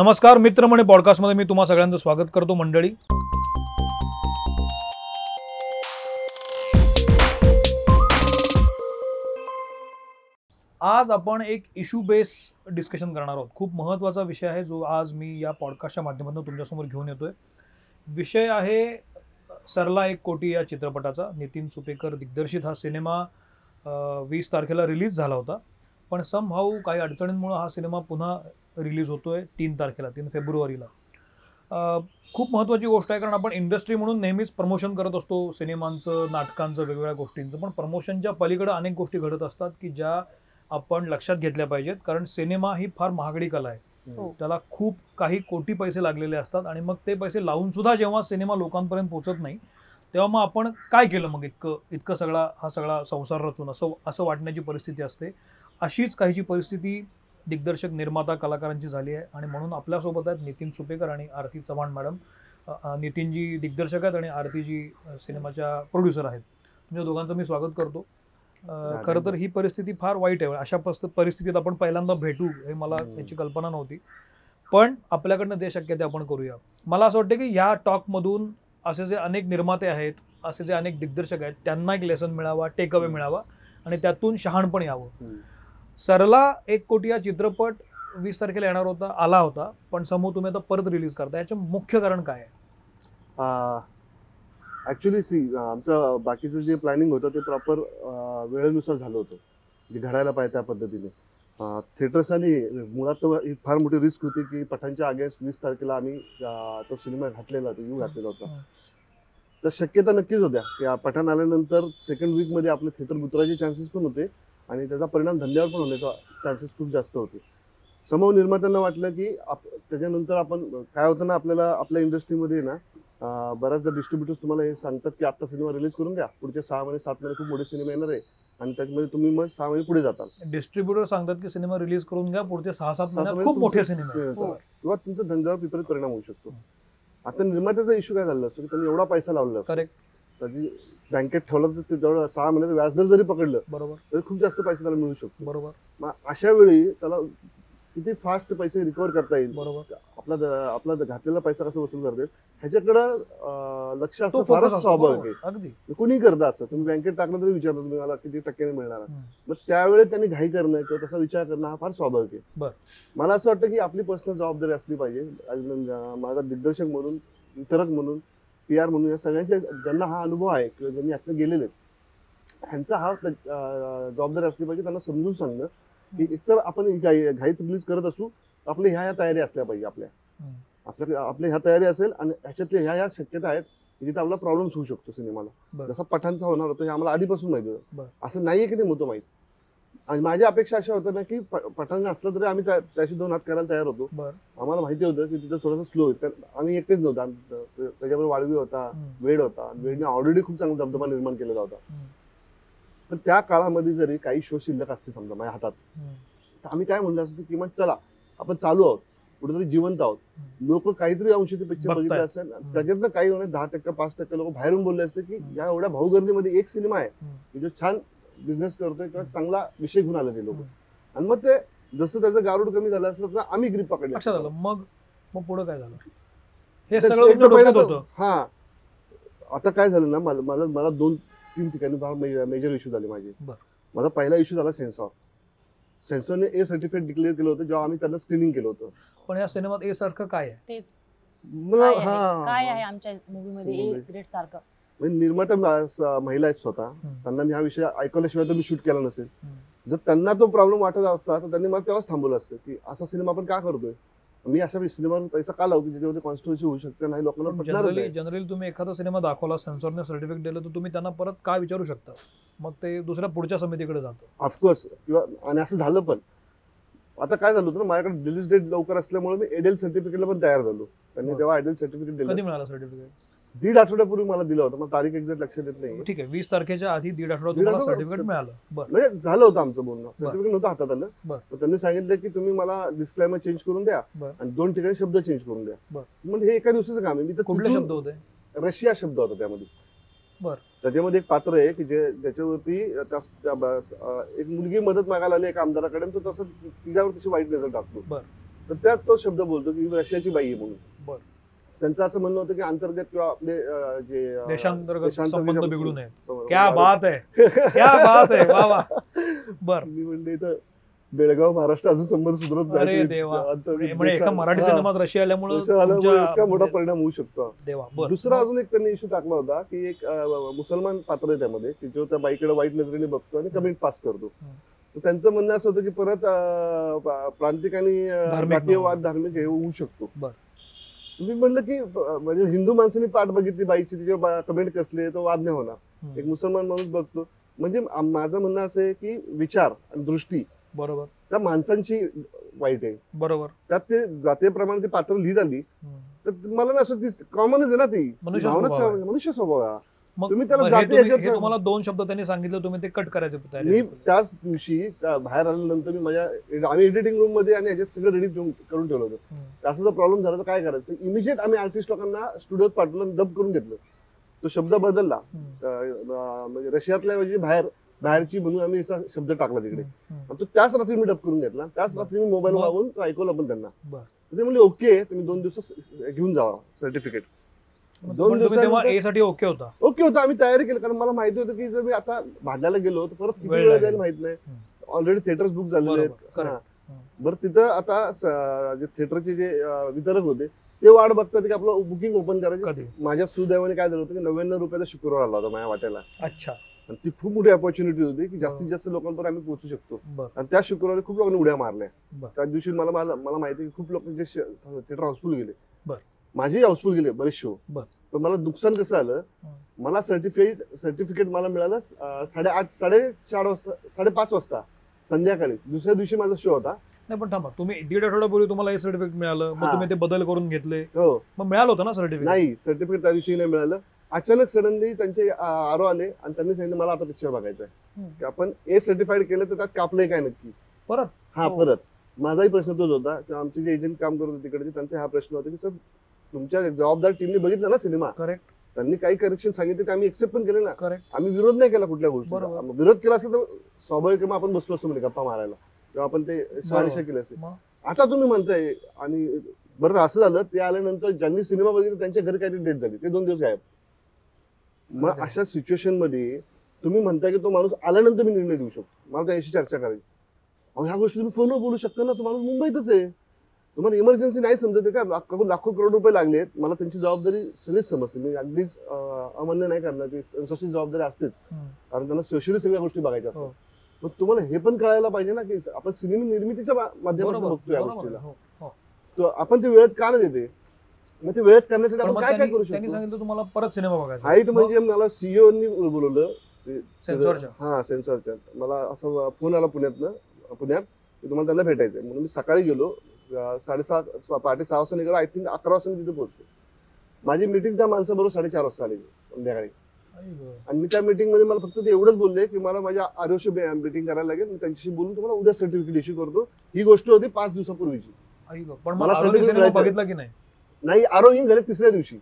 नमस्कार मित्र म्हणे पॉडकास्टमध्ये मी तुम्हा सगळ्यांचं स्वागत करतो मंडळी. आज आपण एक इशू बेस डिस्कशन करणार आहोत. खूप महत्त्वाचा विषय आहे जो आज मी या पॉडकास्टच्या माध्यमातून तुमच्यासमोर घेऊन येतोय. विषय आहे सरला एक कोटी या चित्रपटाचा. नितीन सुपेकर दिग्दर्शित हा सिनेमा वीस तारखेला रिलीज झाला होता. पण सम हाऊ काही अडचणींमुळे हा सिनेमा पुन्हा रिलीज होतोय तीन तारखेला तीन फेब्रुवारीला. अं, खूप महत्त्वाची गोष्ट आहे कारण आपण इंडस्ट्री म्हणून नेहमीच प्रमोशन करत असतो सिनेमांचं नाटकांचं वेगवेगळ्या गोष्टींचं. पण प्रमोशनच्या पलीकडे अनेक गोष्टी घडत असतात की ज्या आपण लक्षात घेतल्या पाहिजेत कारण सिनेमा ही फार महागडी कला आहे. हो. त्याला खूप काही कोटी पैसे लागलेले असतात आणि मग ते पैसे लावून सुद्धा जेव्हा सिनेमा लोकांपर्यंत पोहोचत नाही तेव्हा मग आपण काय केलं मग इतकं इतकं सगळा हा सगळा संसार रचून असं असं वाटण्याची परिस्थिती असते. अशीच काहीची परिस्थिती दिग्दर्शक निर्माता कलाकारांची झाली आहे. आणि म्हणून आपल्यासोबत आहेत नितीन सुपेकर आणि आरती चव्हाण मॅडम. नितीनजी दिग्दर्शक आहेत आणि आरतीजी सिनेमाच्या प्रोड्युसर आहेत. तुमच्या दोघांचं मी स्वागत करतो. खरं तर ही परिस्थिती फार वाईट आहे. अशा पस्त- परिस्थितीत आपण पहिल्यांदा भेटू हे मला. त्याची कल्पना नव्हती. पण आपल्याकडनं जे शक्य ते आपण करूया. मला असं वाटतं की या टॉकमधून असे जे अनेक निर्माते आहेत असे जे अनेक दिग्दर्शक आहेत त्यांना एक लेसन मिळावा टेक अवे मिळावा आणि त्यातून शहाणपण यावं. सरला एक कोटी हा चित्रपट वीस तारखेला येणार होता आला होता पण समोर तुम्ही आता परत रिलीज करता. याचं मुख्य कारण काय आहे? ऍक्च्युली सी आमचं बाकीचं जे प्लॅनिंग होतं ते प्रॉपर वेळेनुसार झालं होतं. जे घडायला पाहिजे त्या पद्धतीने. थिएटर्सनी मुळात तर ही फार मोठी रिस्क होती की पठाणच्या अगेन्स्ट वीस तारखेला आम्ही तो सिनेमा घातलेला होता यू घातलेला होता. तर शक्यता नक्कीच होत्या. की पठाण आल्यानंतर सेकंड वीकमध्ये आपले थिएटर गुतरायचे चान्सेस पण होते. आणि त्याचा परिणाम धंद्यावर पण होण्याचा चान्सेस खूप जास्त होते. समूह निर्मात्यांना वाटलं की आप त्याच्यानंतर आपण काय होतं ना आपल्याला आपल्या इंडस्ट्रीमध्ये ना बऱ्याचदा डिस्ट्रीब्युटर्स तुम्हाला हे सांगतात की आता सिनेमा रिलीज करून घ्या. पुढचे सहा महिने सात महिने खूप मोठे सिनेमा येणार आहे. आणि त्याच्यामध्ये तुम्ही मग सहा महिने पुढे जाता. डिस्ट्रीब्युटर सांगतात की सिनेमा रिलीज करून घ्या पुढचे सहा सात महिने खूप मोठे सिनेमे. येतात. किंवा तुमच्या धंद्यावर विपरीत परिणाम होऊ शकतो. आता निर्मात्याचा इश्यू काय झाला? असतो की त्यांनी एवढा पैसा लावला करेक्ट त्याची बँकेत ठेवला तर ते जवळ सहा महिन्याचं व्याजदर जरी पकडलं बरोबर. तरी खूप जास्त पैसे त्याला मिळू शकतो. बरोबर. मग अशा वेळी त्याला किती फास्ट पैसे रिकवर करता येईल? बरोबर. आपला आपला घातलेला पैसा कसा वसूल करता येईल? ह्याच्याकडं अं, लक्ष असणं फारच स्वाभाविक बरोबर. आहे. अगदी. कुणी करता असं? तुम्ही बँकेत टाकलं तरी विचारता तुम्ही मला किती टक्क्याने मिळणार. हम्म. मग त्यावेळी त्यांनी घाई करणं किंवा तसा विचार करणं हा फार स्वाभाविक आहे. बरं. मला असं वाटतं की आपली पर्सनल जबाबदारी असली पाहिजे. माझा दिग्दर्शक म्हणून वितरक म्हणून पी आर म्हणून या सगळ्यांच्या ज्यांना हा अनुभव आहे किंवा ज्यांनी यातनं गेलेले आहेत, ह्यांचा हा जबाबदारी असली पाहिजे त्यांना समजून सांगणं की एकतर आपण घाई घाईत रिलीज करत असू तर आपल्या ह्या ह्या तयारी असल्या पाहिजे आपल्या. आपल्या आपल्या ह्या तयारी असेल आणि ह्याच्यातल्या ह्या ह्या शक्यता आहेत जिथे आपला प्रॉब्लेम्स होऊ शकतो सिनेमाला. जसा पठाणचा होणार होतं हे आम्हाला आधीपासून माहिती होतं. असं नाहीये की ते होतं माहीत आणि माझी अपेक्षा अशा होत्या ना की पठाण असलं तरी आम्ही त्या- त्याशी दोन हात करायला तयार होतो आम्हाला माहिती होतं की तिथं थोडंसं स्लो कारण आम्ही एकटेच नव्हतो त्याच्याबरोबर वाळवी होता. वेड होता वेडने ऑलरेडी खूप चांगला दबदबा निर्माण केलेला होता. पण त्या काळामध्ये जरी काही शो शिल्लक असते समजा माझ्या हातात. तर आम्ही काय म्हणलं असतं किमान चला आपण चालू आहोत कुठेतरी जिवंत आहोत. लोक काहीतरी अंशी ते पिक्चर. बघितले असेल त्याच्यातनं काही होणे दहा टक्के पाच टक्के लोक बाहेरून बोलले असते की. या एवढ्या भाऊगर्दीमध्ये एक सिनेमा आहे. की जो छान बिझनेस करतोय किंवा चांगला विषय घेऊन आले ते लोक. आणि मग ते जसं त्याचं गारूड कमी झालं असलं तर आम्ही ग्रीप पकडले लक्षात आलं? मग मग पुढे काय झालं? हे त्याचं सगळं एक तर तुमच्या डोक्यात पहिलं होतं. तर- हा. आता काय झालं ना मला मला मला दोन तीन ठिकाणी फार मेजर इश्यू झाले माझे. बरं. माझा पहिला इश्यू झाला सेन्सॉर सेन्सॉरने ए सर्टिफिकेट डिक्लेअर केलं होतं जेव्हा आम्ही त्यांना स्क्रीनिंग केलं होतं. पण या सिनेमात ए सारखं काय आहे? तेच. मला काय आहे? हा. काय आहे आमच्या मूवी मध्ये? ए. ग्रेड सारखं. म्हणजे निर्माता महिला आहेत स्वतः. त्यांना मी हा विषय ऐकवल्याशिवाय तर मी शूट केला नसेल. जर त्यांना तो प्रॉब्लेम वाटत असता तर त्यांनी मला तेव्हाच थांबवलं असतं की असा सिनेमा आपण का करतोय? मी अशा सिनेमावर पैसा का लावतो ज्याच्यामध्ये कॉन्स्टिट्युन्सी होऊ शकते नाही लोकांना जनरली जनरली तुम्ही एखादा सिनेमा दाखवला सेन्सॉरने सर्टिफिकेट दिलं तर तुम्ही त्यांना परत काय विचारू शकता? मग ते दुसऱ्या पुढच्या समितीकडे जातं. ऑफकोर्स किंवा आणि असं झालं पण. आता काय झालं होतं ना माझ्याकडे रिलीज डेट लवकर असल्यामुळे मी एडेल सर्टिफिकेटला पण तयार झालो. त्यांनी. तेव्हा एडेल सर्टिफिकेट दिलं. कधी मिळालं सर्टिफिकेट दीड आठवड्यापूर्वी मला दिलं होतं मला तारीख एक्झॅक्ट लक्षात येत नाही ठीक आहे वीस तारखेच्या आधी दीड आठवडा दीड तुम्हाला आठवडा सर्टिफिकेट मिळालं बरं म्हणजे झालं होतं आमचं बोलणं. सर्टिफिकेट नव्हतं हातात आलं बरं. त्यांनी सांगितलं की तुम्ही मला डिस्क्लायमर चेंज करून द्या बरं. आणि दोन ठिकाणी शब्द चेंज करून द्या. म्हणजे हे एका दिवसाचं काम आहे मी तर कुठले तिथून- शब्द होते रशिया शब्द होता त्यामध्ये बर. त्याच्यामध्ये एक पात्र आहे की जे ज्याच्यावरती त्या- त्या ब- अं, एक मुलगी मदत मागायला आली एका आमदाराकडे आणि तो तसं तिच्यावर तशी वाईट नजर टाकतो बर. तर त्यात तो शब्द बोलतो की रशियाची बाई आहे म्हणून. त्यांचं असं म्हणणं होतं की अंतर्गत किंवा आपले अं, जे अं, देशांतर्गत संबंध बिघडू नये क्या बात आहे. क्या बात आहे. वा वा. बर. मी म्हणले इथं बेळगाव महाराष्ट्र अजून संबंध सुधरत अरे नाही देवा. अंतर्गत म्हणजे एका मराठी हा. सिनेमात रशिया आल्यामुळे इतका मोठा परिणाम होऊ शकतो. देवा. बर. दुसरा अजून एक त्यांनी इश्यू टाकला होता की एक अं, मुसलमान पात्र आहे त्यामध्ये की जो त्या बाईकडे वाईट नजरेने बघतो आणि कमेंट पास करतो. हम्म. तर त्यांचं म्हणणं असं होतं की परत अं, प्रांतिक आणि अं, धार्मिक जातीयवाद. धार्मिक हे होऊ शकतो. बर. मी म्हणलं की म्हणजे हिंदू माणसाने पाठ बघितली बाईची तिच्या कमेंट कसले तो वाद नाही होणार. एक मुसलमान माणूस बघतो म्हणजे माझं म्हणणं असं आहे की विचार आणि दृष्टी बरोबर त्या माणसांची वाईट आहे बरोबर त्यात ते जातीयप्रमाणे ती पात्र लिहित आली. तर मला ना असं कॉमनच आहे ना ती मनुष्य भावनाच स्वभाव आहे. काय- मनुष्य स्वभाव आहे. मग तुम्ही त्याला मग हे जाती तुम्ही- हे तुम्हाला दोन शब्द त्यांनी सांगितलं तुम्ही ते कट करायचे मी. त्याच दिवशी त्या बाहेर आल्यानंतर मी माझ्या आम्ही एडिटिंग रूममध्ये आणि ह्याच्यात सगळं रेडी करून ठेवलं होतं हम्म. असं जर प्रॉब्लेम झाला तर काय करायचं इमिजिएट आम्ही आर्टिस्ट लोकांना स्टुडिओत पाठवलं डब करून घेतलं तो शब्द बदलला हम्म. अं, म्हणजे रशियातल्या ऐवजी बाहेर बाहेरची म्हणून आम्ही असा शब्द टाकला तिकडे हम्म. आणि तो त्याच रात्री मी डब करून घेतला त्याच बरं. रात्री मी मोबाईल मग? मागून तो ऐकवलं पण त्यांना बरं. तर ते म्हणले ओके तुम्ही दोन दिवस घेऊन जावा सर्टिफिकेट दोन तेव्हा दिवसानंतर- ओके होता. ओके होतं. आम्ही तयारी केली. कारण मला माहिती होतं की जर मी आता भांडायला गेलो तर परत किती वेळ वेळ लागेल. जाईल माहीत नाही. हम्म. ऑलरेडी थिएटर्स बुक झालेले बरोबर, आहेत correct. हा. हम्म. बरं तिथं आता स- जे थिएटरचे जे अं, वितरक होते ते वाट बघतात की आपलं बुकिंग ओपन करायचे. कधी? माझ्या सुदैवाने काय झालं होतं की नव्याण्णव रुपयाचा शुक्रवार आला होता माझ्या वाट्याला. अच्छा. आणि ती खूप मोठी अपॉर्च्युनिटी होती की जास्तीत जास्त लोकांपर्यंत आम्ही पोहोचू शकतो. बर. आणि त्या शुक्रवारी खूप लोकांनी उड्या मारल्या. बर. त्या दिवशी मला मला मला माहिती आहे की खूप लोक जे थिएटर हाऊसफुल गेले. माझेही हाऊसफुल गेले बरेच शो बर. पण मला नुकसान कसं आलं मला सर्टिफिकेट सर्टिफिकेट मला मिळालं साडेआठ साडेचार वाजता साडेपाच वाजता संध्याकाळी. दुसऱ्या दिवशी माझा शो होता. नाही पण थांबा. तुम्ही दीड आठवड्यापूर्वी तुम्हाला हे सर्टिफिकेट मिळालं. मग हा. तुम्ही ते बदल करून घेतले. हो. मग मिळालं होतं ना सर्टिफिकेट नाही सर्टिफिकेट त्या दिवशी नाही मिळालं. अचानक सडनली त्यांचे आरो आले आणि त्यांनी सांगितलं मला आता पिक्चर बघायचा आहे. आपण ए सर्टिफाईड केलं तर त्यात कापलंय काय नक्की? परत? हा हो. परत. माझाही प्रश्न तोच होता. की आमचे जे एजंट काम करत होते तिकडचे त्यांचा हा प्रश्न होता की सर तुमच्या जबाबदार टीमने बघितला ना सिनेमा? करेक्ट त्यांनी काही करेक्शन सांगितले ते आम्ही एक्सेप्ट पण केले ना. करेक्ट आम्ही विरोध नाही केला कुठल्या बरोबर. गोष्टी विरोध केला असेल तर स्वाभाविक मग आपण बसलो असतो म्हणजे गप्पा मारायला. किंवा आपण ते शहानिशा केले असेल. मग? आता तुम्ही म्हणताय आणि बरं असं झालं ते आल्यानंतर ज्यांनी सिनेमा बघितला त्यांच्या घरी काहीतरी डेथ झाली. ते दोन दिवस गायब. मग अरे. अशा सिच्युएशनमध्ये तुम्ही म्हणताय की तो माणूस आल्यानंतर मी निर्णय देऊ शकतो. मला त्याशी चर्चा करायची. अहो ह्या गोष्टी तुम्ही फोनवर बोलू शकता ना. तो माणूस मुंबईतच आहे. तुम्हाला इमर्जन्सी नाही समजत का? लाखो करोड रुपये लागलेत मला त्यांची जबाबदारी सगळीच समजते. मी अगदीच अमान्य नाही करणार. की संस्थेची जबाबदारी असतेच. कारण त्यांना सोशली सगळ्या गोष्टी बघायच्या हो. असतात मग तुम्हाला हे पण कळायला पाहिजे ना की आपण सिनेमा निर्मितीच्या माध्यमातून बघतो या गोष्टीला. हो, हो. आपण ते वेळेत का नाही देते? मग ते वेळेत करण्यासाठी पण आपण काय काय करू शकतो? सांगितलं तुम्हाला परत सिनेमा बघायचा हाईट म्हणजे मला सीईओनी बोलवलं. ते- सेन्सॉरच्या हा सेन्सॉरच्या मला असं फोन आला पुण्यातनं पुण्यात. की तुम्हाला त्यांना भेटायचंय. म्हणून मी सकाळी गेलो. साडेसहा पहाटे सहा वाजता निघालो. आय थिंक अकरा वाजता मी तिथे पोहोचलो. माझी मिटिंग त्या माणसाबरोबर साडेचार वाजता आली संध्याकाळी. आणि मी त्या मीटिंगमध्ये मला फक्त ते एवढंच बोलले की मला माझ्या आरोग्य मीटिंग करायला लागेल. मी त्यांच्याशी बोलून तुम्हाला उद्या सर्टिफिकेट इश्यू करतो. ही गोष्ट होती पाच दिवसापूर्वीची. पण मला. बघितला की नाही? नाही आरो इन झाले तिसऱ्या दिवशी.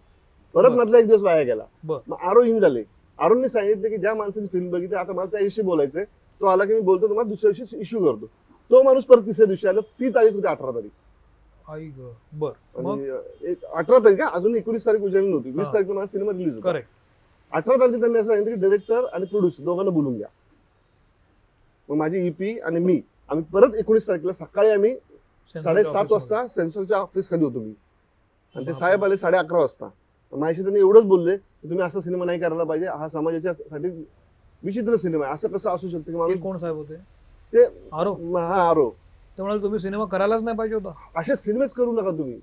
परत. मधला एक दिवस वाया गेला. मग आरो इन झाले. आरोनने सांगितलं की ज्या माणसाने फिल्म बघितली आता मला त्याच्याशी बोलायचंय. तो आला की मी बोलतो तुम्हाला दुसऱ्या दिवशी इश्यू करतो. तो माणूस परत तिसऱ्या दिवशी आला ती तारीख होती अठरा तारीख. आई ग बर मग आणि अं, एक अठरा तारीख हा, अजून एकोणीस तारीख उजाडली नव्हती. वीस हा. तारखेला माझा सिनेमा रिलीज होता. करेक्ट अठरा तारखेला त्यांनी असं सांगितलं की डायरेक्टर आणि प्रोड्युसर दोघांना बोलून घ्या. मग माझी ईपी आणि मी आम्ही परत एकोणीस तारखेला सकाळी आम्ही साडेसात वाजता सेन्सरच्या ऑफिस खाली होतो मी. आणि ते बापरे. साहेब आले साडे अकरा वाजता माझ्याशी त्यांनी एवढंच बोलले की तुम्ही असा सिनेमा नाही करायला पाहिजे. हा समाजाच्या साठी विचित्र सिनेमा आहे. असं कसं असू शकतं की माणूस कोण साहेब होते? ते आरो. हा आरो. त्यामुळे तुम्ही सिनेमा करायलाच नाही पाहिजे होता. असे सिनेमेच करू नका तुम्ही.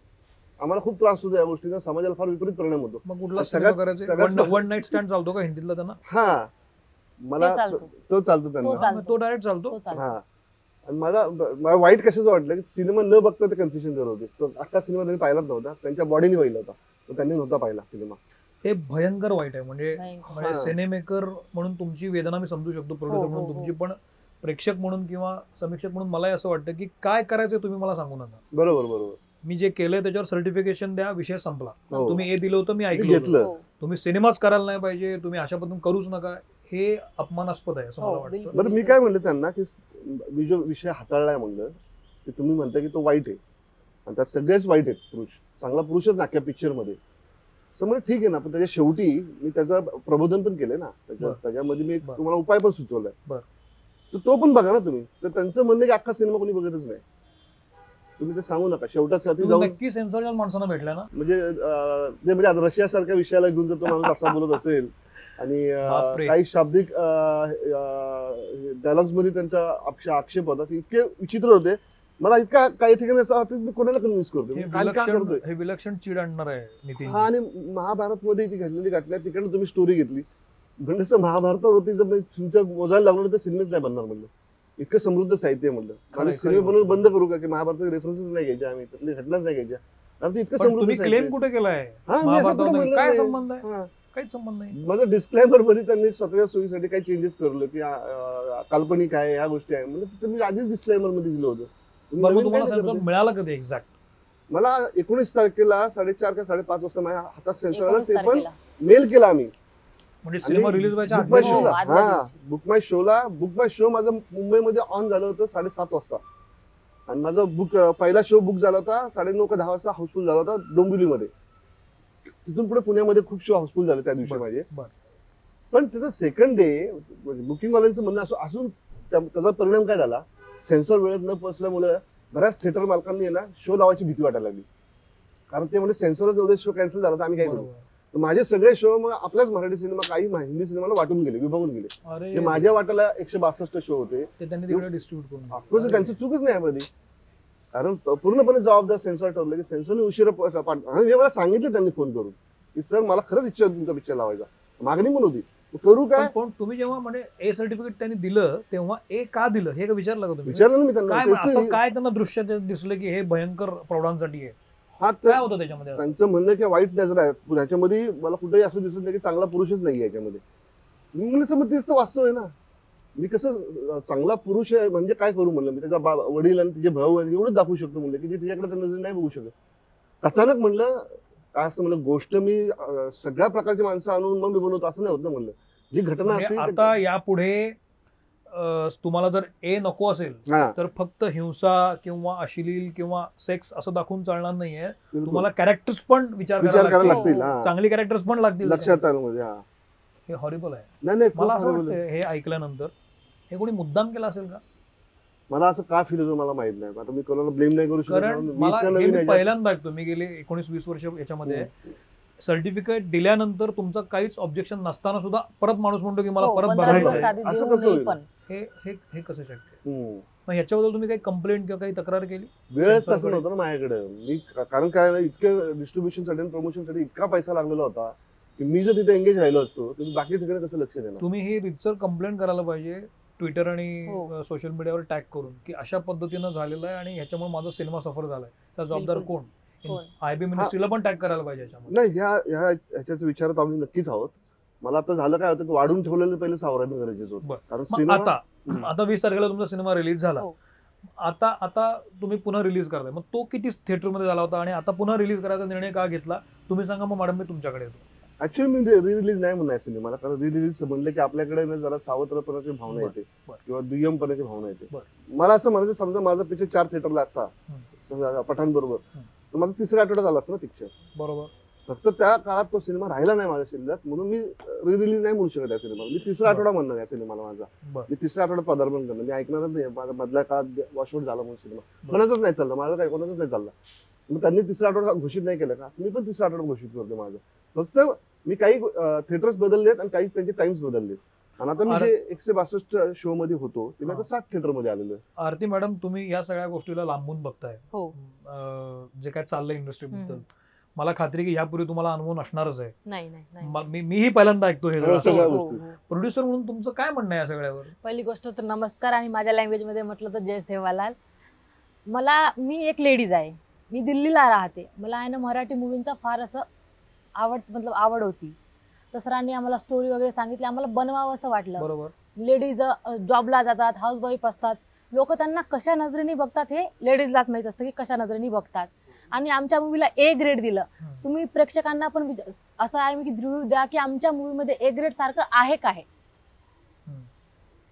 आम्हाला खूप त्रास होतो या गोष्टीचा. समाजाला फार विपरीत परिणाम होतो. मग कुठला सगळ्यात- सिनेमा करायचा सगळ्यात- वन नाईट स्टँड चालतो का हिंदीतला त्यांना? हा. मला ते चालतो. तो चालतो त्यांना. तो चालतो. मग तो डायरेक्ट चालतो? तो चालतो. हा. आणि मला मला वाईट कशाचं वाटलं की सिनेमा न बघता ते कन्फ्युजन करत होते. So, अख्खा सिनेमा त्यांनी पाहिलाच नव्हता. त्यांच्या बॉडीने पाहिला होता. तर त्यांनी नव्हता पाहिला सिनेमा. हे भयंकर वाईट आहे. म्हणजे भयंकर. म्हणजे हा. सिनेमेकर म्हणून तुमची वेदना मी समजू शकतो. प्रोड्युसर हो, हो, म्हणून हो. तुमची पण प्रेक्षक म्हणून किंवा समीक्षक म्हणून मलाही असं वाटतं की काय करायचं तुम्ही मला सांगू नका बरोबर बरोबर मी जे केलंय त्याच्यावर सर्टिफिकेशन द्या विषय संपला हो. तुम्ही हे दिलं होतं मी ऐकलं होतं. घेतलं हो. तुम्ही सिनेमाच करायला नाही पाहिजे तुम्ही अशा पद्धतीने करूच नका हे अपमानास्पद आहे असं हो, मला वाटतं बिलकुल. बरं मी काय म्हणलं त्यांना की मी जो विषय हाताळलाय म्हणलं की तुम्ही म्हणता की तो वाईट आहे आणि त्यात सगळेच वाईट आहेत पुरुष चांगला पुरुषच ना अख्ख्या पिक्चरमध्ये असं म्हणजे ठीक आहे ना पण त्याच्या शेवटी मी त्याचं प्रबोधन पण केलंय ना. त्याच्यामध्ये मी. तुम्हाला उपाय पण सुचवलाय बरं. तर तो पण बघा ना तुम्ही. तर त्यांचं म्हणणं की अख्खा सिनेमा कोणी बघतच नाही. तुम्ही ते सांगू नका. शेवटासाठी जाऊन नक्की सेन्सॉरियल माणसांना भेटल्या ना? म्हणजे अं, जे म्हणजे आता रशियासारख्या विषयाला घेऊन जर तो माणूस असा बोलत असेल आणि अं, बापरे. काही शाब्दिक डायलॉग्समध्ये त्यांचा आक्ष- आक्षेप होता ते इतके विचित्र होते. मला इतका काही ठिकाणी असं वाटतं की मी कोणाला कन्व्हिन्स करतो हे मी काय का विलक्षण करतोय? हे विलक्षण चीड आणणार आहे नितीन हा आणि महाभारत मध्ये ती घडलेली घटना तिकडे तुम्ही स्टोरी घेतली. म्हणजे महाभारतावरती जर मी तुमचं मोजायला लागलो तर सिनेमाच नाही बनणार म्हणलं इतकं समृद्ध साहित्य आहे म्हणलं आणि सिनेमे खरंय. बनवून बंद करू का की महाभारताचे रेफरन्सेस नाही घ्यायचे आम्ही त्यातली घटनाच नाही घ्यायच्या कारण ते इतकं समृद्ध तुम्ही क्लेम. कुठे केलाय हा, काय. संबंध हा. काहीच संबंध नाही माझं डिस्क्लेमरमध्ये त्यांनी स्वतःच्या सोयीसाठी काही चेंजेस करलं की काल्पनिक आहे या गोष्टी आहे म्हणजे मी आधीच डिस्क्लेमरमध्ये दिलं होतं तुम्ही. मिळाला कधी एक्झॅक्ट मला एकोणीस तारखेला साडेचार का साडेपाच वाजता माझ्या हातात सेन्सर आला ते पण. मेल केला आम्ही म्हणजे सिनेमा रिलीज व्हायच्या बुक माय हो, शोला. आदल्या हा दिवशी. बुक माय शोला बुक माय शो माझं मुंबईमध्ये ऑन झालं होतं साडेसात वाजता आणि माझा बुक पहिला शो बुक झाला होता साडेनऊ का दहा वाजता हाऊसफुल झाला होता डोंबिवलीमध्ये तिथून पुढे पुण्यामध्ये खूप शो हाऊसफुल झाले त्या दिवशी बरं, माझे बरं. पण त्याचं सेकंड डे बुकिंग वाल्यांचं म्हणणं असं असून त्या- त्याचा परिणाम काय झाला सेन्सॉर वेळेत न पोहोचल्यामुळे बऱ्याच थिएटर मालकांनी आहे ना शो लावायची भीती वाटायला लागली कारण ते म्हणजे सेन्सॉरच एवढे शो कॅन्सल झाला तर आम्ही काय करू बरोबर. माझे सगळे शो मग आपल्याच मराठी सिनेमा काही हिंदी सिनेमाला वाटून गेले विभागून गेले. माझ्या वाट्याला एकशे बासष्ट शो होते. ते त्यांनी तिकडे डिस्ट्रीब्यूट. त्यांची चूकच नाही यामध्ये कारण पूर्णपणे जबाबदार सेन्सॉर ठरलं की सेन्सॉरने उशिरा आणि मला सांगितलं त्यांनी फोन करून की सर मला खरंच इच्छा होती तुमचा पिक्चर लावायचा. मागणी पण होती. करू काय? पण- तुम्ही जेव्हा म्हणजे ए सर्टिफिकेट त्यांनी दिलं तेव्हा ए का दिलं? हे विचारलं का तुम्ही? विचारलं मी त्यांना. काय त्यांना दृश्य दिसलं की हे भयंकर प्रौढांसाठी आहे? हा काय होतं त्याच्यामध्ये? त्यांचं म्हणणं की वाईट नजर आहे. ह्याच्यामध्ये मला कुठेही असं दिसत नाही की चांगला पुरुषच नाही याच्यामध्ये मी म्हणलं मग तेच तर वास्तव आहे ना. मी कसं चांगला पुरुष आहे म्हणजे काय करू म्हणलं? मी त्याचा बा- वडील आणि तिचे भाऊ आहे एवढंच दाखवू शकतो म्हणलं की जे तिच्याकडे त्या नजर नाही बघू शकत. कथानक म्हणलं काय असं म्हणलं गोष्ट मी सगळ्या प्रकारची माणसं आणून मग मी बनवतो असं नाही होत ना म्हणलं. जी घटना म्हणजे आता यापुढे तुम्हाला जर ए नको असेल हा. तर फक्त हिंसा किंवा अश्लील किंवा सेक्स असं दाखवून चालणार नाहीये. तुम्हाला कॅरेक्टर्स पण विचार विचार करायला करायला लागतील. लागतील हो. चांगली कॅरेक्टर्स पण लागतील. लक्षात आलं म्हणजे हा. हे हॉरिबल आहे. नाही नाही खूप मला असं horrible आहे. वाटतं हे ऐकल्यानंतर हे कोणी मुद्दाम केला असेल का? मला असं का फील होतं मला माहीत नाही. आता मी कोणाला ब्लेम नाही करू शकत कारण मी मला इतकं हे नवीन मी आहे पहिल्यांदा ऐकतो मी गेले एकोणीस वीस वर्ष याच्यामध्ये. आहे. सर्टिफिकेट दिल्यानंतर तुमचं काहीच ऑब्जेक्शन नसताना सुद्धा परत माणूस म्हणतो की मला हो, परत पंधरा बघायचं दिवस आहे आधी असं देऊन कसं होईल? पण. हे हे हे कसं शक्य हम्म. मग ह्याच्याबद्दल तुम्ही काही कंप्लेंट किंवा काही तक्रार केली? वेळच तसं नव्हतं ना माझ्याकडे. मी कारण काय ना, इतकं डिस्ट्रीब्युशनसाठी आणि प्रमोशनसाठी इतका पैसा लागलेला होता की मी जर तिथे एंगेज राहिलो असतो तर मी बाकी ठिकाणी कसं लक्ष देणार? तुम्ही ही रितसर कंप्लेंट करायला पाहिजे ट्विटर आणि. सोशल मीडियावर टॅग करून की अशा पद्धतीनं झालेलं आहे आणि ह्याच्यामुळे माझा सिनेमा सफर झालाय. त्या जबाबदार बिलकुल. कोण? कोण? आय बी मिनिस्ट्रीला पण टॅग करायला पाहिजे याच्यामध्ये. नाही ह्या ह्या ह्याच्याच विचारात आम्ही नक्कीच आहोत. मला आता झालं काय होतं की वाढून ठेवलेलं पहिले सावरायला गरजेचं होतं. कारण मग सिनेमा आता. आता वीस तारखेला तुमचा सिनेमा रिलीज झाला हो. आता आता तुम्ही पुन्हा रिलीज करताय मग तो किती थिएटरमध्ये झाला होता आणि आता पुन्हा रिलीज करायचा निर्णय का घेतला तुम्ही सांगा मग मॅडम मी तुमच्याकडे येतो ऍक्च्युअली मी रि रिलीज नाही म्हणणार सिनेमाला कारण रि रिलीज म्हणलं की आपल्याकडे ना जरा सावत्रपणाची भावना येते बरं. किंवा दुय्यमपणाची भावना येते. मला असं म्हणायचं समजा माझा पिक्चर चार थिएटरला असता पठाण बरोबर हम्म. तर माझा तिसऱ्या आठवड्यात आला असता ना पिक्चर बरोबर फक्त त्या काळात तो सिनेमा राहिला नाही माझ्या शिल्लक म्हणून मी रिलीज नाही म्हणू शकत या सिनेमाला मी तिसरा. आठवडा म्हणणार या सिनेमाला माझा. मी तिसऱ्या आठवड्यात पदार्पण करणार. मी ऐकणारच नाही. माझा मधल्या काळात वॉशआउट झाला म्हणून सिनेमा. कोणाचाच नाही चाललं. माझं काय कोणाचाच नाही चालला. मग त्यांनी तिसरा आठवडा घोषित नाही केलं का? मी पण तिसरा आठवडा घोषित करतो माझं. फक्त मी काही थिएटर्स बदललेत आणि काही त्यांचे टाइम्स बदललेत. आणि आता मी जे एकशे बासष्ट शो मध्ये होतो ते मी आता. साठ थिएटरमध्ये आलेलो आहे. आरती मॅडम तुम्ही या सगळ्या गोष्टीला लांबून बघताय. हो. जे काय चाललंय इंडस्ट्रीबद्दल. मला खात्री आहे की यापूर्वी तुम्हाला अनुभव नसणारच आहे. नाही नाही नाही. म- मी मीही पहिल्यांदा ऐकतो हे हो, सगळ्या हो, गोष्टी. हो. प्रोड्युसर म्हणून तुमचं काय म्हणणं आहे या सगळ्यावर? पहिली गोष्ट तर नमस्कार आणि माझ्या लँग्वेजमध्ये म्हटलं तर जय सेवालाल. मला मी एक लेडीज आहे. मी दिल्लीला राहते. मला आहे ना मराठी मुव्हींचा फार असं आवड मतलब आवड होती. तर सरांनी आम्हाला स्टोरी वगैरे सांगितली. आम्हाला बनवावं असं वाटलं. बरोबर. लेडीज जॉबला जातात हाऊसवाईफ असतात. लोक त्यांना कशा नजरेने बघतात हे लेडीजलाच माहीत असतं की कशा नजरेने बघतात. आणि आमच्या मूवीला ए ग्रेड दिलं. तुम्ही प्रेक्षकांना पण विचार असं आहे की ध्रुव द्या की आमच्या मूवीमध्ये ए ग्रेड सारखं आहे काय.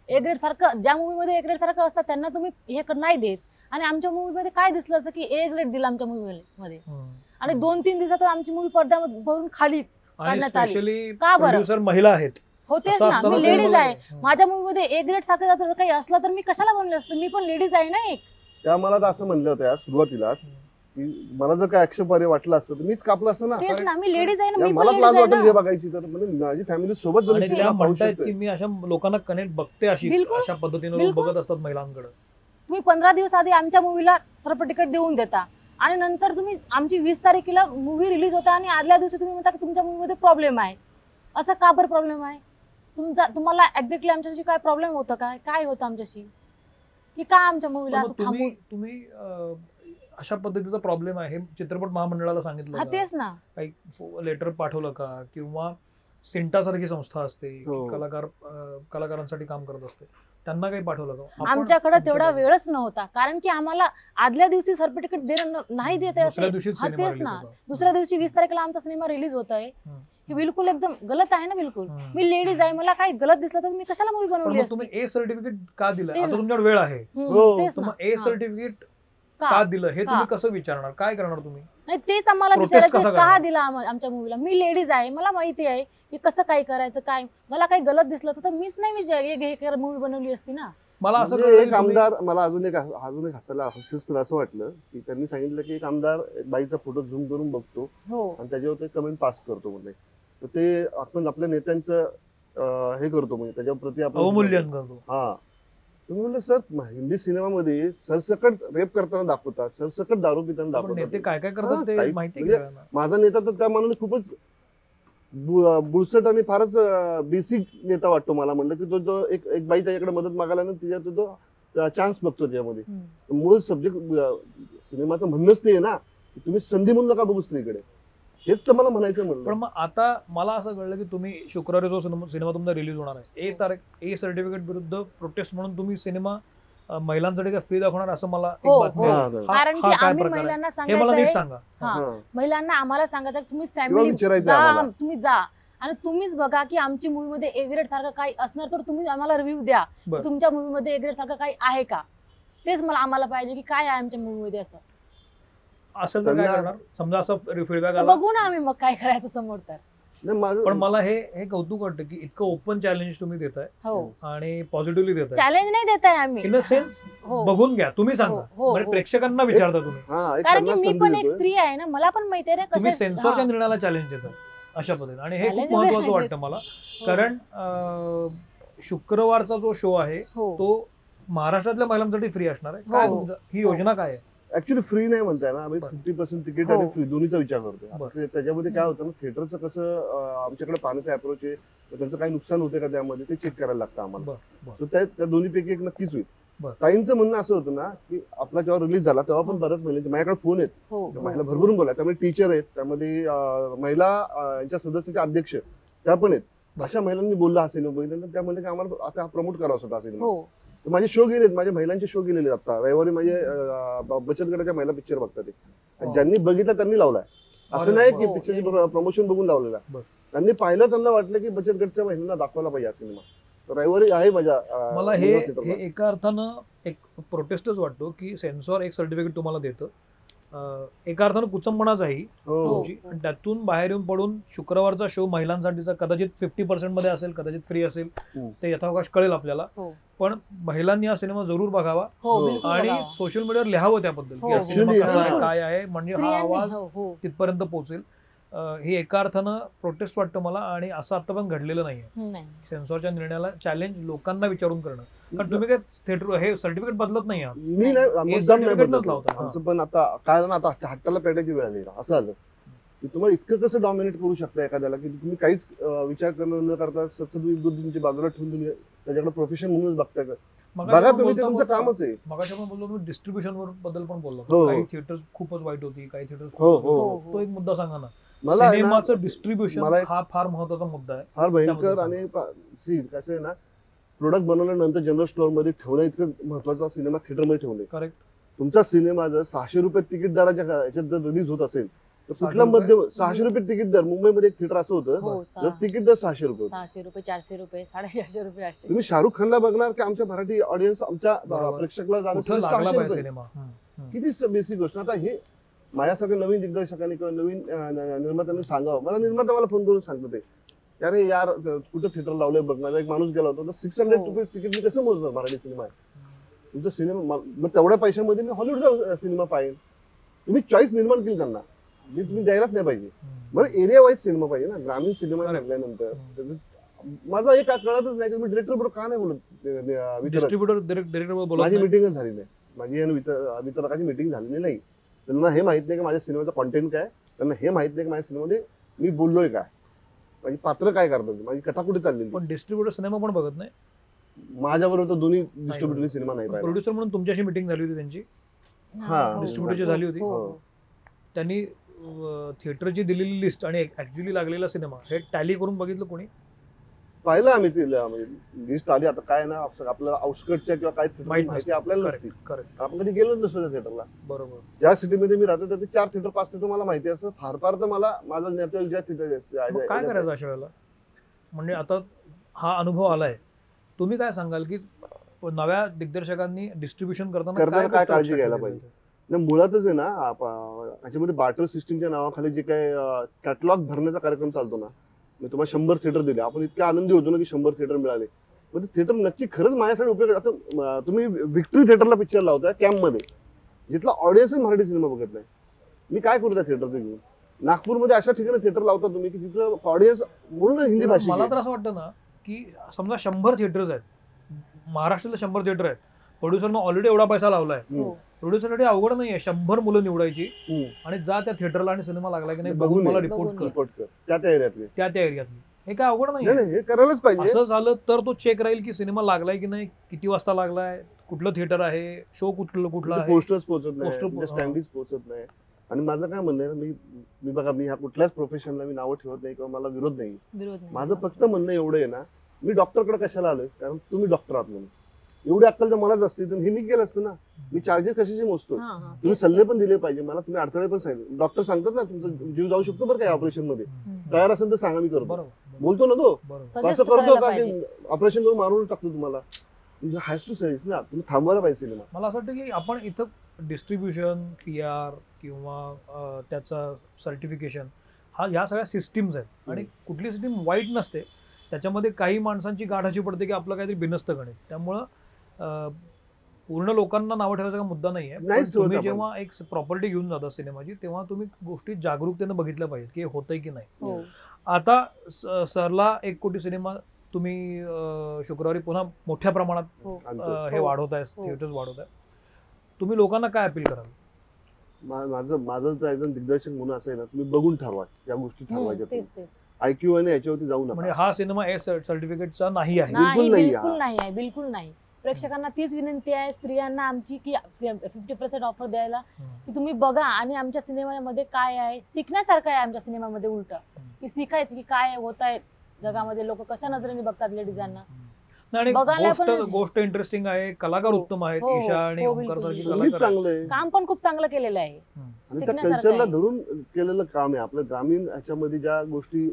ए ग्रेड सारखं ज्या मूवीमध्ये ए ग्रेड सारखं असतं त्यांना तुम्ही हे नाही देत आणि आमच्या मूवी मध्ये काय दिसलं असं की ए ग्रेड दिला आमच्या मूवी मध्ये. आणि दोन तीन दिवसातच आमची मूवी पडद्यामध्ये भरून खाली काढण्यात आली. स्पेशली का बरं? महिला आहेत होतेच ना मी लेडीज आहे. माझ्या मूवी मध्ये ए ग्रेड सारखं काही असलं तर मी कशाला बनले असतं मी पण लेडीज आहे ना एक त्या मला असं म्हणलं होतं सुरुवातीला की मला जर काय आक्षेपार्ह वाटलं असतं तर मीच कापलं असतं ना. तेच ना मी लेडीज आहे ना मला लाज आहे वाटेल ना. हे बघायची तर म्हणजे माझी फॅमिली सोबत जर आणि मी त्या सिनेमा पाहू म्हणतायत शकते की मी अशा लोकांना कनेक्ट बघते अशी बिलकुल. अशा पद्धतीने लोक बिलकुल. बघत असतात महिलांकडे. तुम्ही पंधरा दिवस आधी आमच्या मूवीला सर्व तिकीट देऊन देता. आणि नंतर तुम्ही आमची वीस तारखेला मूवी रिलीज होता आणि आदल्या दिवशी तुम्ही म्हणता की तुमच्या मूवीमध्ये प्रॉब्लेम आहे. असं का बरं प्रॉब्लेम आहे? तुमचा तुम्हाला एक्झॅक्टली आमच्याशी काय प्रॉब्लेम होतं काय? काय होतं आमच्याशी? की का आमच्या मूवीला पण मग असं तुम्ही थांबून तुम्ही अं, अशा पद्धतीचा प्रॉब्लेम आहे हे चित्रपट महामंडळाला सांगितलं का? तेच ना काही लेटर पाठवलं का किंवा सिंटा सारखी संस्था असते हो. कलाकार अं, कलाकारांसाठी काम करत असते त्यांना काही पाठवलं का आपण आमच्याकडे तेवढा तुमच्याकडे- वेळच नव्हता कारण की आम्हाला आदल्या दिवशी सर्टिफिकेट देणं न- नाही देत आहे दुसऱ्या असे दिवशीच हा, सिनेमा तेच release ना. होता. दुसऱ्या दिवशी वीस तारखेला आमचा सिनेमा रिलीज होत आहे हम्म. हे बिलकुल एकदम गलत आहे ना बिलकुल हम्म. मी लेडीज आहे मला काही गलत दिसलं तर मी कशाला मूवी पण बनवली मग असती तुम्ही ए सर्टिफिकेट का दिलं तेच आता ना. तुमच्याकडे वेळ आहे हम्म, हो, तेच तर ना. मग ए हा. सर्टिफिकेट का? दिलं? हे तुम्ही? कसं विचारणार? काय करणार तुम्ही? नाही तेच आम्हाला Protest विचारायचं कसा का करणार? दिला आम- आमच्या मूवीला मी लेडीज आहे. मला माहिती आहे की कसं काय करायचं काय? मला काही गलत दिसलं असतं तर मीच नाही मी मूवी बनवली असती ना. मला असं म्हणजे कळलं एक तुम्ही- आमदार मला अजून एक अजून एक हसायला हास्यास्पद असं वाटलं की त्यांनी सांगितलं की एक आमदार एक बाईचा फोटो झूम करून बघतो हो. आणि त्याच्यावर ते कमेंट पास करतो म्हणजे तर ते आपण आपल्या नेत्यांचं अं, हे करतो म्हणजे त्याच्या प्रती आपण अवमूल्यन करतो. हा. तुम्ही म्हणलं सर हिंदी सिनेमामध्ये सरसकट रेप करताना दाखवतात सरसकट दारू पिताना आपण नेते दाखवतात काय काय करतात ते माहिती म्हणजे- आहे? माझा नेता तर त्या मानाने खूपच बु- बुळसट आणि फारच बेसिक नेता वाटतो मला म्हणलं की तो जो एक एक बाई त्याच्याकडे मदत मागायला ना तिच्या तो तो चान्स बघतो त्याच्यामध्ये. मूळ सब्जेक्ट सिनेमाचं म्हणणंच नाही ना की तुम्ही संधी म्हणून नका बघू स्त्रीकडे हेच तर मला म्हणायचं पण म्हणलं मग आता मला असं कळलं की तुम्ही शुक्रवारी जो सिनेमा सिनेमा तुमचा रिलीज होणार आहे ए तारीख ए सर्टिफिकेट विरुद्ध प्रोटेस्ट म्हणून तुम्ही सिनेमा महिलांसाठी काय फ्री दाखवणार असं मला एक हो, बातमी हो. आहे. कारण हा की काय आम्ही प्रकार आहे? महिलांना हे सांगायचं नीट आहे सांगा हा. हा. महिलांना आम्हाला सांगायचं आहे की तुम्ही किंवा फॅमिली विचारायचं जा आम्हाला. तुम्ही जा आणि तुम्हीच बघा की आमची मूवी मध्ये एग्रेड सारखं काही असणार तर तुम्ही आम्हाला रिव्ह्यू द्या बरं. तुमच्या मूवी मध्ये एग्रेड सारखं काही आहे का तेच मला आम्हाला पाहिजे की काय आहे आमच्या मूवी मध्ये असं असेल तर काय त्यांना- करणार? समजा असं फीडबॅक तर आला बघू ना आम्ही मग काय करायचं समोर तर. नाही, माझं- पण मला हे हे कौतुक वाटतं की इतकं ओपन चॅलेंज तुम्ही देताय हो. आणि पॉझिटिव्हली देताय. चॅलेंज नाही देत आहे आम्ही. इन अ सेन्स हो. बघून घ्या. तुम्ही सांगा. हो, हो, म्हणजे हो. प्रेक्षकांना विचारता तुम्ही. हा एक कारण की त्यांना मी संधी पण एक देतोय. स्त्री आहे ना मला पण माहिती आहे ना तुम्ही सेन्सॉरच्या हा. निर्णयाला चॅलेंज देता अशा पद्धतीने. आणि हे खूप Challenge महत्वाचं वाटतं मला. हो. कारण अं, शुक्रवारचा जो शो आहे हो. तो महाराष्ट्रातल्या महिलांसाठी फ्री असणार आहे. काय हो. तुमचं- ही योजना काय आहे? ऍक्च्युली फ्री नाही म्हणताय ना आम्ही. फिफ्टी पर्सेंट तिकीट हो. आणि फ्री दोन्हीचा विचार करतोय त्याच्यामध्ये काय होतं ना थिएटरचं कसं आमच्याकडे पाहण्याचं अप्रोच आहे त्यांचं काही नुकसान होते का त्यामध्ये ते चेक करायला लागतं आम्हाला. सो त्या त्या दोन्हीपैकी एक नक्कीच होईल. ताईंचं म्हणणं असं होतं ना की आपला जेव्हा रिलीज झाला तेव्हा पण बऱ्याच महिलांचे माझ्याकडे फोन आहेत हो महिला भरभरून बोला त्यामध्ये टीचर आहेत त्यामध्ये महिला यांच्या सदस्याचे अध्यक्ष त्या पण आहेत. अशा महिलांनी बोलला हा सिनेमा बघितल्यानंतर त्या म्हणले की आम्हाला आता प्रमोट करावा होता हा हो तर माझे शो गेलेत माझे महिलांचे शो गेलेले आता रविवारी माझे बचत गटाच्या महिला पिक्चर बघतात ते. हो. ज्यांनी बघितलं त्यांनी लावलाय अरे असं नाही की. पिक्चरची प्रमोशन बघून लावलेला. त्यांनी पाहिलं त्यांना वाटलं की बचत गटच्या महिलांना दाखवला पाहिजे हा सिनेमा रविवारी आहे माझ्या मला हे. हे एका अर्थानं एक प्रोटेस्टच वाटतो की सेन्सॉर एक सर्टिफिकेट तुम्हाला देतं एका अर्थानं कुचंबणाच आहे ही हो तुमची आणि त्यातून बाहेर येऊन पडून शुक्रवारचा शो महिलांसाठीचा कदाचित फिफ्टी पर्सेंटमध्ये असेल कदाचित फ्री असेल. ते यथावकाश कळेल आपल्याला हो. पण महिलांनी हा सिनेमा जरूर बघावा हो हो. आणि. सोशल मीडियावर लिहावं त्याबद्दल की हो, हा हो. सिनेमा Actually, कसा आहे हा. काय आहे म्हणजे हा आवाज हो हो तिथपर्यंत पोहोचेल हे एका अर्थानं प्रोटेस्ट वाटतं मला आणि असं आता पण घडलेलं नाहीये. सेन्सॉरच्या निर्णयाला चॅलेंज लोकांना विचारून करणं. कारण तुम्ही काय थिएटर हे सर्टिफिकेट बदलत नाही मी हा. पण आता काय आता हट्टाला पेटायची वेळ आली. असं झालं. की तुम्हाला इतकं कसं डॉमिनेट करू शकता एखाद्याला की तुम्ही काहीच विचार करणं न करता सत्सद बाजूला ठेवून तुम्ही त्याच्याकडे प्रोफेशन म्हणूनच बघताय का? मगाशी बघा तुम्ही तुमचं कामच आहे. मगाशी आपण बोललो तुम्ही डिस्ट्रीब्युशन वर बद्दल पण बोललो. हो. काही थिएटर्स खूपच वाईट होती काही थिएटर्स हो हो हो, तो एक मुद्दा सांगा ना. मला आहे ना, सिनेमाचं डिस्ट्रीब्युशन मला एक- हा फार महत्त्वाचा मुद्दा आहे फार भयंकर त्याबद्दल आणि पा- कसं आहे ना प्रोडक्ट बनवल्यानंतर जनरल स्टोअरमध्ये ठेवणं इतकं महत्त्वाचा सिनेमा थिएटरमध्ये ठेवणे करेक्ट तुमचा सिनेमा जर सहाशे रुपये तिकीट दराच्या का- याच्यात जर रिलीज होत असेल तर सहाशे कुठला रुपये? मध्य सहाशे रुपये तिकीट दर मुंबईमध्ये एक थिएटर असं होतं हो तर सहा- तिकीट दर सहाशे रुपये होतं. सहाशे रुपये चारशे रुपये साडेचारशे रुपये असे तुम्ही शाहरुख खानला बघणार की आमच्या मराठी ऑडियन्स आमच्या बरोबर. प्रेक्षकला कुठं लागला सहाशे पाहिजे रुपये सिनेमा हम्म, हम्म. किती बेसिक गोष्ट आता हे माझ्यासारख्या नवीन दिग्दर्शकांनी किंवा नवीन निर्मात्यांनी सांगावं. मला निर्माता मला फोन करून सांगतो ते. अरे यार कुठं थिएटर लावलंय बघ माझा एक माणूस गेला होता. Six hundred. रुपीज तिकीट मी कसं मोजणार मराठी सिनेमा तुमचा सिनेमा मग तेवढ्या पैशामध्ये मी हॉलिवूडचा सिनेमा पाहिजे तुम्ही चॉईस निर्माण केली त्यांना. मी तुम्ही द्यायलाच नाही पाहिजे. बरं एरिया वाईज सिनेमा पाहिजे ना. ग्रामीण सिनेमा. त्याचं- माझा एक कळतच नाही की मी डिरेक्टर बरोबर का नाही बोलत डिस्ट्रीब्युटर डिरेक्टर माझी. मिटिंगच झाली नाही. माझी आणि वितरकाची मिटिंग झालेली नाही. त्यांना हे माहीत नाही की माझ्या सिनेमाचा कॉन्टेंट काय त्यांना हे माहीत नाही की माझ्या सिनेमामध्ये मी बोललोय काय. माझी पात्र काय करतात? माझी कथा कुठे चाललेली? पण डिस्ट्रीब्युटर सिनेमा पण बघत नाही? माझ्याबरोबर तर दोन्ही डिस्ट्रीब्युटरनी सिनेमा नाही पाहिला. प्रोड्युसर म्हणून तुमच्याशी मिटिंग झाली होती त्यांची? हा, हो, डिस्ट्रीब्युटरची झाली होती? हो. त्यांनी थिएटरची दिलेली लिस्ट आणि ऍक्च्युली लागलेला सिनेमा हे टॅली करून बघितलं कोणी? पाहिलं आम्ही तिला म्हणजे लिस्ट आली. आता काय ना आप- आपल्याला आउटस्कटच्या किंवा काय माहीत माहिती. आपल्याला नसते आपण कधी गेलोच नसतो त्या थिएटरला बरोबर. ज्या सिटीमध्ये मी राहतो त्याचे चार थिएटर पाच थिएटर मला माहिती असतं. फार फार तर मला माझा नेते ज्या मग काय थिएटर करायचं अशा वेळेला? म्हणजे आता हा अनुभव आलाय. तुम्ही काय सांगाल की नव्या दिग्दर्शकांनी डिस्ट्रीब्युशन करताना काय काळजी घ्यायला पाहिजे? नाही, मुळातच आहे ना ह्याच्यामध्ये बार्टर सिस्टीमच्या नावाखाली जे काय कॅटलॉग भरण्याचा कार्यक्रम चालतो ना मी तुम्हाला शंभर थिएटर दिले. आपण इतके आनंदी होतो ना की शंभर थिएटर मिळाले. पण ते थिएटर नक्की खरंच माझ्यासाठी उपयोग आता तुम्ही विक्ट्री थिएटरला पिक्चर लावताय कॅम्पमध्ये जिथला ऑडियन्स मराठी सिनेमा बघत नाही. मी काय करू त्या थिएटरचं घेऊन? नागपूरमध्ये अशा ठिकाणी थिएटर लावता तुम्ही की जिथलं ऑडियन्स म्हणून हिंदी भाषिक मला. तर असं वाटतं ना की समजा शंभर थिएटर्स आहेत. महाराष्ट्रातले शंभर थिएटर आहेत. प्रोड्युसरनं ऑलरेडी एवढा पैसा लावलाय. हो. प्रोड्युसरसाठी अवघड नाही आहे शंभर मुलं निवडायची. आणि जा त्या थिएटरला आणि सिनेमा लागला की नाही बघून मला. रिपोर्ट कर. त्या त्या एरियातले त्या त्या एरियातली हे काय अवघड नाही नाही आहे. नाही, हे करायलाच पाहिजे. असं झालं तर तो चेक राहील की सिनेमा लागलाय की नाही किती वाजता लागलाय कुठलं थिएटर आहे शो कुठलं कुठलं आहे. पोस्टर्स पोहोचत नाही. स्टँडीज पोहोचत नाही. आणि माझं काय म्हणणं आहे मी मी बघा मी ह्या कुठल्याच प्रोफेशनला मी नावं ठेवत नाही किंवा मला विरोध नाही. विरोध नाही. माझं फक्त म्हणणं एवढं आहे ना मी डॉक्टरकडे कशाला आलोय? कारण तुम्ही डॉक्टर आहात म्हणून. एवढी अक्कल जर मलाच असती तर हे मी केलं असतं ना. मी चार्जेस कशाचे मोजतो. तुम्ही सल्ले पण दिले पाहिजे. मला तुम्ही अडथळे पण सांगितले. डॉक्टर सांगतात ना तुमचा जीव जाऊ शकतो बरं काय ऑपरेशनमध्ये. तयार असेल तर सांगा मी करतो. बरोबर बोलतो ना तो. असं करतो का? ऑपरेशन करून मारून टाकतो तुम्हाला. हॅज टू सर्व्हिस ना. तुम्ही थांबवायला पाहिजे सिनेमा मला असं वाटतं की आपण इथं डिस्ट्रीब्युशन पी आर किंवा त्याचं सर्टिफिकेशन हा ह्या सगळ्या सिस्टीम्स आहेत. आणि कुठली सिस्टीम वाईट नसते. त्याच्यामध्ये काही माणसांची गाठ अशी पडते की आपलं काहीतरी बिनसत गणित. त्यामुळं पूर्ण लोकांना नावं ठेवायचा का मुद्दा नाही आहे तुम्ही. जेव्हा एक प्रॉपर्टी घेऊन जाता सिनेमाची तेव्हा तुम्ही गोष्टी जागरूकतेनं बघितल्या पाहिजेत की हे होतंय की नाही हो. आता सरला एक कोटी सिनेमा तुम्ही शुक्रवारी पुन्हा मोठ्या प्रमाणात हो. हे. वाढवत आहे हो. थिएटर्स वाढवत आहे तुम्ही लोकांना काय अपील कराल माझं माझं तर एकदम दिग्दर्शक म्हणून असं आहे ना तुम्ही बघून ठरवा या गोष्टी ठरवायच्या आयक्यू आणि याच्यावरती जाऊ म्हणजे नका हा सिनेमा ए सर्टिफिकेटचा नाही आहे नाही बिलकुल नाही बिलकुल. नाही आहे बिलकुल नाही प्रेक्षकांना तीच विनंती आहे स्त्रियांना आमची की फिफ्टी पर्सेंट ऑफर द्यायला. की तुम्ही बघा आणि आमच्या सिनेमामध्ये काय आहे. शिकण्यासारखं आहे आमच्या सिनेमामध्ये उलट. की शिकायचं की काय होत आहे जगामध्ये. लोक कशा नजरेने बघतात लेडीजांना? गोष्ट इंटरेस्टिंग आहे कलाकार हो. उत्तम आहेत हो, हो. ईशा आणि हो, सारखी काम पण खूप चांगलं केलेलं आहे. कल्चरला. धरून केलेलं काम आहे. आपलं ग्रामीण ह्याच्यामध्ये ज्या गोष्टी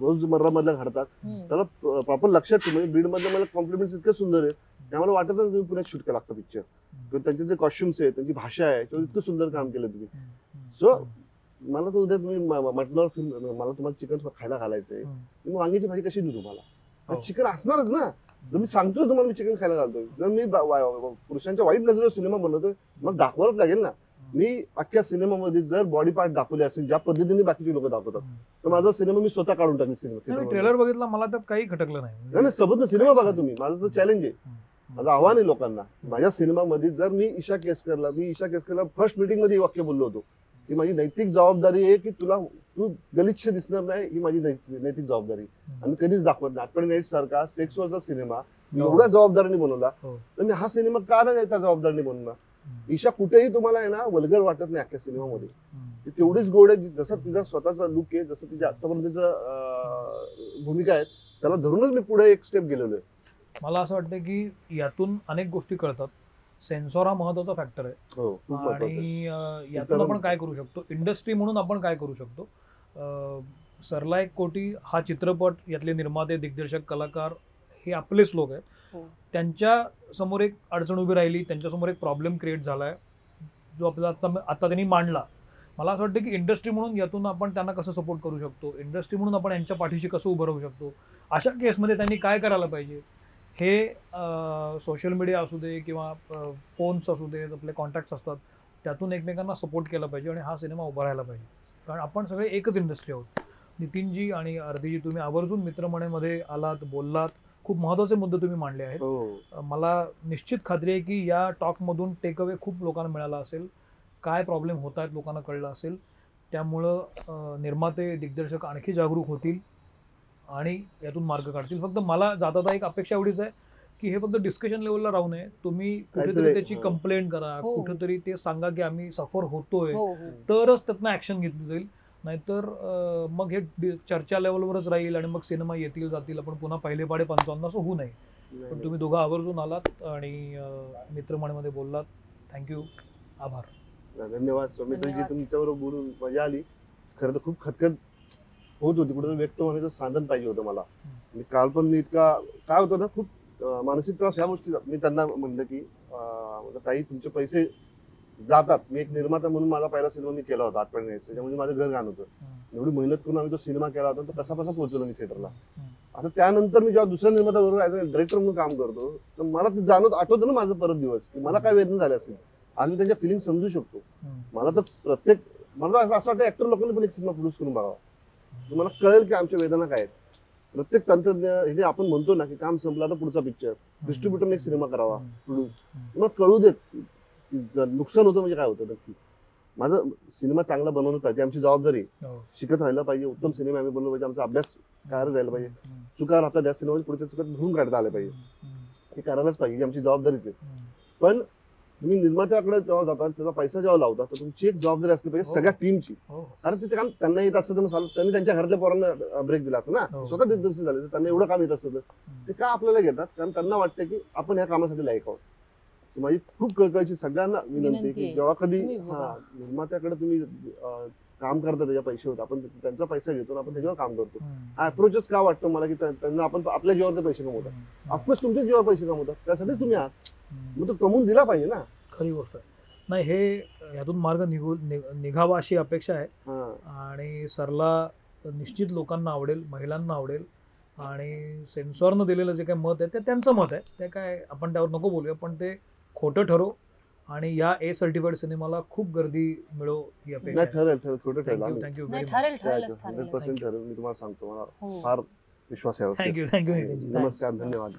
रोजमर्रा मधल्या घडतात. त्याला प्रॉपर लक्षात ठेव म्हणजे बीड मधले मला कॉम्प्लिमेंट्स इतके सुंदर आहेत. ते आम्हाला वाटत नाही तुम्ही पुण्यात शूट केला लागतं पिक्चर किंवा त्यांचे जे कॉस्ट्युम्स आहेत त्यांची भाषा आहे त्याच्यावर इतकं सुंदर काम केलं तुम्ही. So, मला तर उद्या तुम्ही मटणावर फिल्म मला तुम्हाला चिकन खायला घालायचंय. हम्म. मी वांग्याची भाजी कशी देऊ तुम्हाला? हो. चिकन असणारच ना. जर मी सांगतोय तुम्हाला मी चिकन खायला घालतोय. जर मी पुरुषांच्या वाईट नजरेवर सिनेमा बनवतोय मग दाखवायलाच लागेल ना. मी अख्ख्या सिनेमामध्ये जर बॉडी पार्ट दाखवले असेल ज्या पद्धतीने बाकीचे लोक दाखवतात तर माझा सिनेमा मी स्वतः काढून टाकेल सिनेमा ट्रेलर बघितला मला त्यात काही खटकलं नाही सोबत सिनेमा बघा तुम्ही माझं तर चॅलेंज आहे. माझं आव्हान आहे लोकांना माझ्या सिनेमामध्ये जर मी ईशा केसकरला मी ईशा केसकरला फर्स्ट मीटिंगमध्ये हे वाक्य बोललो होतो की माझी नैतिक जबाबदारी आहे की तुला तू गलिच्छ दिसणार नाही ही माझी नैतिक जबाबदारी. आम्ही कधीच दाखवत नाही आठवणी नाईट सारखा सेक्सवरचा सिनेमा हो. एवढ्या जबाबदारीने बनवला हो. तर मी हा सिनेमा का नाही त्या जबाबदारीने बनवला. ईशा कुठेही तुम्हाला आहे ना वल्गर वाटत नाही अख्ख्या सिनेमामध्ये. ती तेवढीच गोड आहे जसं तिचा स्वतःचा लुक आहे जसं तिच्या आतापर्यंतचं अं, भूमिका आहे त्याला धरूनच मी पुढे एक स्टेप गेलेलो आहे. मला असं वाटतं की यातून अनेक गोष्टी कळतात. सेन्सॉर हा महत्त्वाचा फॅक्टर आहे. हो आहे. आणि यातून आपण काय करू शकतो? इंडस्ट्री म्हणून आपण काय करू शकतो? सरला एक कोटी हा चित्रपट यातले निर्माते दिग्दर्शक कलाकार हे आपलेच लोक आहेत. हो. त्यांच्यासमोर एक अडचण उभी राहिली त्यांच्यासमोर एक प्रॉब्लेम क्रिएट झाला आहे जो आपल्याला आता आता त्यांनी मांडला. मला असं वाटतं की इंडस्ट्री म्हणून यातून आपण त्यांना कसं सपोर्ट करू शकतो? इंडस्ट्री म्हणून आपण यांच्या पाठीशी कसं उभं राहू शकतो? अशा केसमध्ये त्यांनी काय करायला पाहिजे? हे सोशल मीडिया असू दे किंवा फोन्स असू दे आपले कॉन्टॅक्ट्स असतात त्यातून एकमेकांना सपोर्ट केला पाहिजे आणि हा सिनेमा उभा राहायला पाहिजे. कारण आपण सगळे एकच इंडस्ट्री आहोत. नितीनजी आणि अर्धीजी तुम्ही आवर्जून मित्रमणेमध्ये आलात बोललात. खूप महत्त्वाचे मुद्दे तुम्ही मांडले आहेत. हो. मला निश्चित खात्री आहे की या टॉकमधून टेक अवे खूप लोकांना मिळाला असेल. काय प्रॉब्लेम होत आहेत लोकांना कळलं असेल. त्यामुळं निर्माते दिग्दर्शक आणखी जागरूक होतील आणि यातून मार्ग काढतील. फक्त मला जाता एक अपेक्षा एवढीच आहे की हे फक्त डिस्कशन लेवलला राहू नये. तुम्ही कुठेतरी त्याची हो. कंप्लेंट करा. हो. कुठेतरी ते सांगा की आम्ही सफर होतोय. हो हो. तरच त्यातनं ऍक्शन घेतली जाईल. नाहीतर मग हे चर्चा लेवलवरच राहील आणि मग सिनेमा येतील जातील आपण पुन्हा पहिले पाडे पंचावन्न असं होऊ नये. नाही, पण तुम्ही दोघं आवर्जून आलात आणि अं, मित्रमंडळमध्ये बोललात. थँक्यू आभार. धन्यवाद. सौमित्रजी धन्यवाद. तुमच्याबरोबर बोलून मजा आली. खरं तर खूप खतखत होत होती. कुठं व्यक्त होण्याचं साधन पाहिजे होतं मला. आणि काल पण मी इतका काय होतं ना खूप मानसिक त्रास ह्या गोष्टी मी त्यांना म्हणलं की ताई तुमचे पैसे जातात. मी एक निर्माता म्हणून माझा पहिला सिनेमा मी केला होता आठवण त्याच्यामध्ये माझं घर घाण होतं. एवढी मेहनत करून आम्ही तो सिनेमा केला होता तर कसा कसा पोहोचलो मी थिएटरला. आता त्यानंतर मी जेव्हा दुसऱ्या निर्माता बरोबर डायरेक्टर म्हणून काम करतो तर मला ते जाणवत आठवतं ना माझं परत दिवस की मला काय वेदना झाल्या असेल आज मी त्यांच्या फिलिंग समजू शकतो. मला तर प्रत्येक मला तर असं वाटतं ऍक्टर लोकांनी पण एक सिनेमा प्रोड्यूस करून बघावा. तुम्हाला कळेल की आमच्या वेदना काय आहेत. प्रत्येक तंत्रज्ञान हे आपण म्हणतो ना की काम संपलं आता पुढचा पिक्चर डिस्ट्रीब्युटरने एक सिनेमा करावा प्रोड्यूस कळू देत नुकसान होतं म्हणजे काय होतं? नक्की. माझं सिनेमा चांगला बनवणं पाहिजे आमची जबाबदारी. हो. शिकत राहिला पाहिजे उत्तम सिनेमा आम्ही बनवलं पाहिजे आमचा अभ्यास काय राहिला पाहिजे. चुका राहतात त्या सिनेमा पुढच्या चुका भरून काढता आल्या पाहिजे. हे करायलाच पाहिजे आमची जबाबदारीच आहे. पण तुम्ही निर्मात्याकडे जेव्हा जाता त्याचा पैसा जेव्हा लावता तर तुमची एक जबाबदारी असली पाहिजे हो. सगळ्या टीमची हो. कारण तिथे काम त्यांना येत असतं. त्यांनी त्यांच्या घरातल्या पोरांना ब्रेक दिला असं ना. स्वतः दिग्दर्शन झाले त्यांना एवढं काम येत असतं. ते का आपल्याला घेतात? कारण त्यांना वाटतं की आपण ह्या कामासाठी लायक आहोत. माझी खूप कळकळीची सगळ्यांना विनंती आहे की. जेव्हा कधी. हा निर्मात्याकडे तुम्ही अं, काम करता त्याच्या पैसे होते आपण त्यांचा पैसा घेतो आणि आपण त्याच्यावर काम करतो. हा अप्रोचच का वाटतं मला की त्या- त्यांना आपण आपल्या जीवावर ते पैसे कमवतात? ऑफकोर्स तुमच्या जीवावर पैसे कमवतात. त्यासाठीच तुम्ही आहात. मग तो कमवून दिला पाहिजे ना. खरी गोष्ट आहे. नाही हे यातून मार्ग निघू नि- निघावा अशी अपेक्षा आहे. हा. आणि सरला निश्चित लोकांना आवडेल महिलांना आवडेल आणि सेन्सॉरनं दिलेलं जे काही मत आहे ते त्यांचं मत आहे. ते काय आपण त्यावर नको बोलूया पण ते खोटं ठरो आणि या ए सर्टिफाईड सिनेमाला खूप गर्दी मिळो ही अपेक्षा नाही आहे. ठरेल ठरेल छोटं ठरेल. थँक्यू आम्ही थँक्यू नाही व्हेरी ठरेल ठरेलच हंड्रेड ठरेल पर्सेंट ठरेल. मी तुम्हाला सांगतो मला हो. फार विश्वास आहे. थँक्यू थँक्यू नमस्कार धन्यवाद.